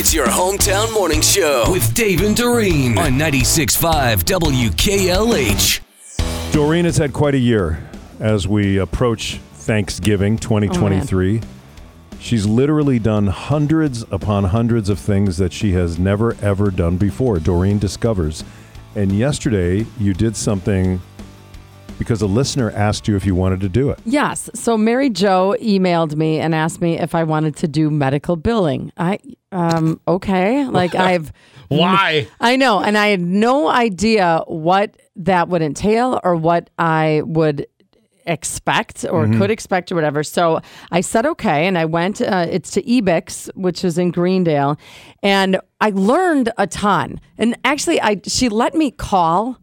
It's your hometown morning show with Dave and Dorene on 96.5 WKLH. Dorene has had quite a year as we approach Thanksgiving 2023. She's literally done hundreds upon hundreds of things that she has never ever done before. Dorene discovers. And yesterday you did something because a listener asked you if you wanted to do it. Yes. So Mary Jo emailed me and asked me if I wanted to do medical billing. I um okay. Like I've Why? I know, and I had no idea what that would entail or what I would expect or could expect or whatever. So I said okay, and I went. Uh, it's to Ebix, which is in Greendale, and I learned a ton. And actually, I she let me call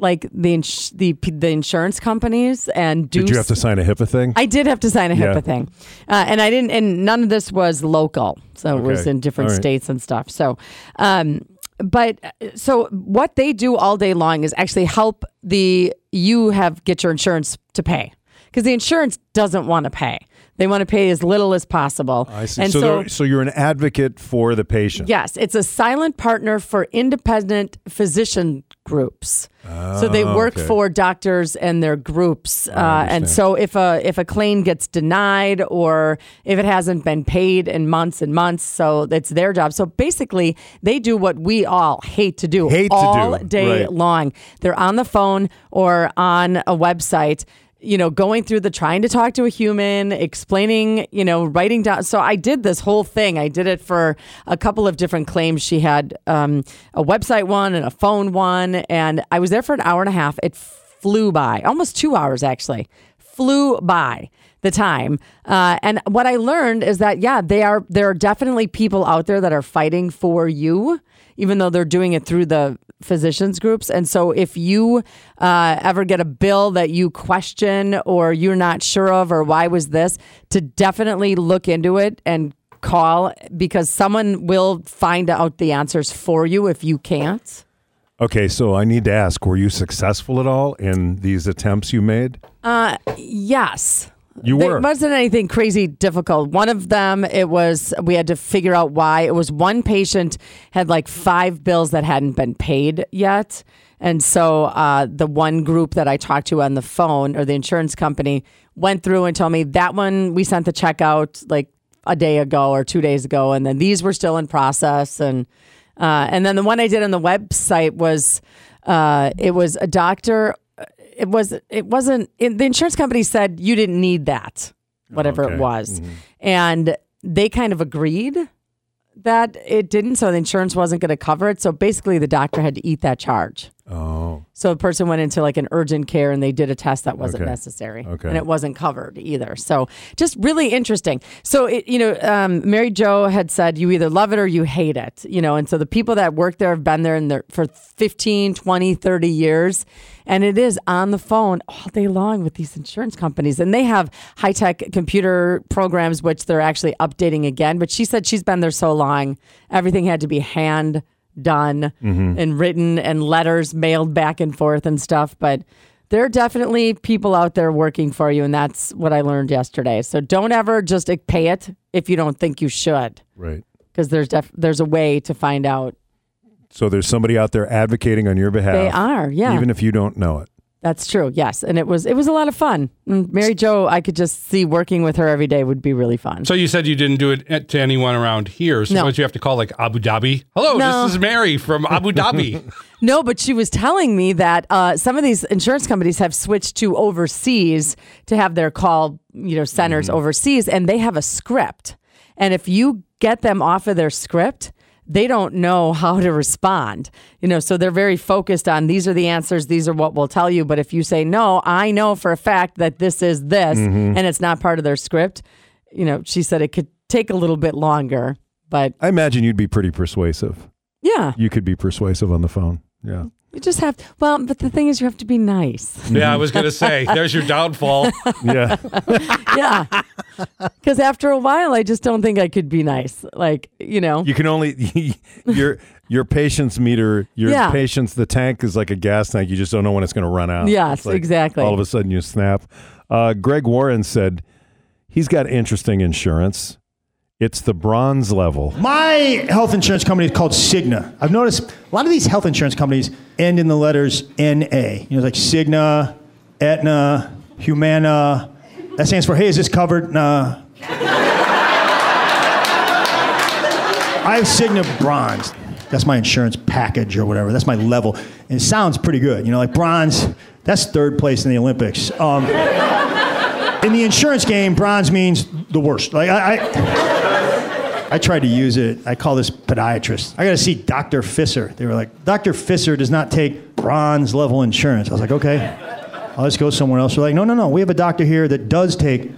like the ins- the the insurance companies and do Did you have to sign a HIPAA thing? I did have to sign a HIPAA Yeah. thing, uh, and I didn't. And none of this was local, so it was Okay. in different All right. states and stuff. So, um, but uh, so what they do all day long is actually help the you have get your insurance to pay because the insurance doesn't want to pay. They want to pay as little as possible. I see. And so, so, so you're an advocate for the patient. Yes, it's a silent partner for independent physician groups. so they work okay. for doctors and their groups. Uh, and so if a if a claim gets denied or if it hasn't been paid in months and months, so it's their job. So basically, they do what we all hate to do Hate to all do, day right. long. They're on the phone or on a website you know, going through the trying to talk to a human, explaining, you know, writing down. So I did this whole thing. I did it for a couple of different claims. She had um, a website one and a phone one. And I was there for an hour and a half. It flew by, almost two hours actually, flew by the time. Uh, and what I learned is that, yeah, they are, there are definitely people out there that are fighting for you even though they're doing it through the physicians groups. And so if you uh, ever get a bill that you question or you're not sure of, or why was this, to definitely look into it and call because someone will find out the answers for you if you can't. Okay, so I need to ask: Were you successful at all in these attempts you made? Yes. You There were. wasn't anything crazy difficult. One of them, it was we had to figure out why. It was one patient had like five bills that hadn't been paid yet, and so uh, the one group that I talked to on the phone or the insurance company went through and told me that one we sent the check out like a day ago or two days ago, and then these were still in process, and uh, and then the one I did on the website was uh, it was a doctor it was it wasn't it, the insurance company said you didn't need that oh, whatever Okay. it was mm-hmm. and they kind of agreed that it didn't so the insurance wasn't going to cover it. So basically the doctor had to eat that charge Oh, so the person went into like an urgent care and they did a test that wasn't Okay. necessary. Okay. And it wasn't covered either. So just really interesting. So, it, you know, um, Mary Jo had said you either love it or you hate it, you know, and so the people that work there have been there in there for 15, 20, 30 years. And it is on the phone all day long with these insurance companies. And they have high tech computer programs, which they're actually updating again. But she said she's been there so long, everything had to be hand done mm-hmm. and written and letters mailed back and forth and stuff. But there are definitely people out there working for you. And that's what I learned yesterday. So don't ever just pay it if you don't think you should, right. because there's def- there's a way to find out. So there's somebody out there advocating on your behalf. They are, yeah. Even if you don't know it. That's true. Yes, and it was it was a lot of fun. Mm, Mary Jo, I could just see working with her every day would be really fun. So you said you didn't do it to anyone around here. So No. you have to call like Abu Dhabi? Hello, No. this is Mary from Abu Dhabi. No, but she was telling me that uh, some of these insurance companies have switched to overseas to have their call, you know, centers overseas, and they have a script. And if you get them off of their script, they don't know how to respond. You know, so they're very focused on these are the answers, these are what we'll tell you. But if you say no, I know for a fact that this is this, mm-hmm. and it's not part of their script, you know, she said it could take a little bit longer. But I imagine you'd be pretty persuasive. yeah, You could be persuasive on the phone. Yeah. you just have well, but the thing is, you have to be nice. yeah, I was gonna say, there's your downfall. Yeah. yeah. Because after a while, I just don't think I could be nice. Like, you know, you can only your your patience meter, your Yeah. patience the tank is like a gas tank. You just don't know when it's going to run out. Yes, It's like exactly. All of a sudden you snap. Uh, Greg Warren said he's got interesting insurance. It's the bronze level. My health insurance company is called Cigna. I've noticed a lot of these health insurance companies end in the letters NA. You know, like Cigna, Aetna, Humana. That stands for, hey, is this covered? Nah. I have Cigna Bronze. That's my insurance package or whatever. That's my level. And it sounds pretty good. You know, like bronze, that's third place in the Olympics. Um, in the insurance game, bronze means the worst. Like, I, I, I tried to use it. I call this podiatrist. I got to see Dr. Fisser. They were like, Dr. Fisser does not take bronze level insurance. I was like, okay, I'll just go somewhere else. They're like, no, no, no. We have a doctor here that does take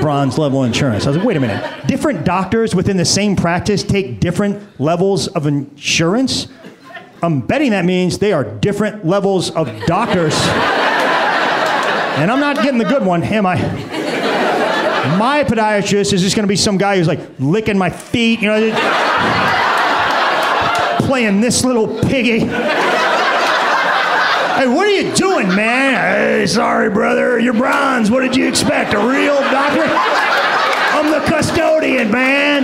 bronze level insurance. I was like, wait a minute. Different doctors within the same practice take different levels of insurance? I'm betting that means they are different levels of doctors. and I'm not getting the good one, am I? My podiatrist is just gonna be some guy who's like licking my feet, you know, playing this little piggy. Hey, what are you doing, man? Hey, sorry, brother, you're bronze. What did you expect? A real doctor? I'm the custodian, man.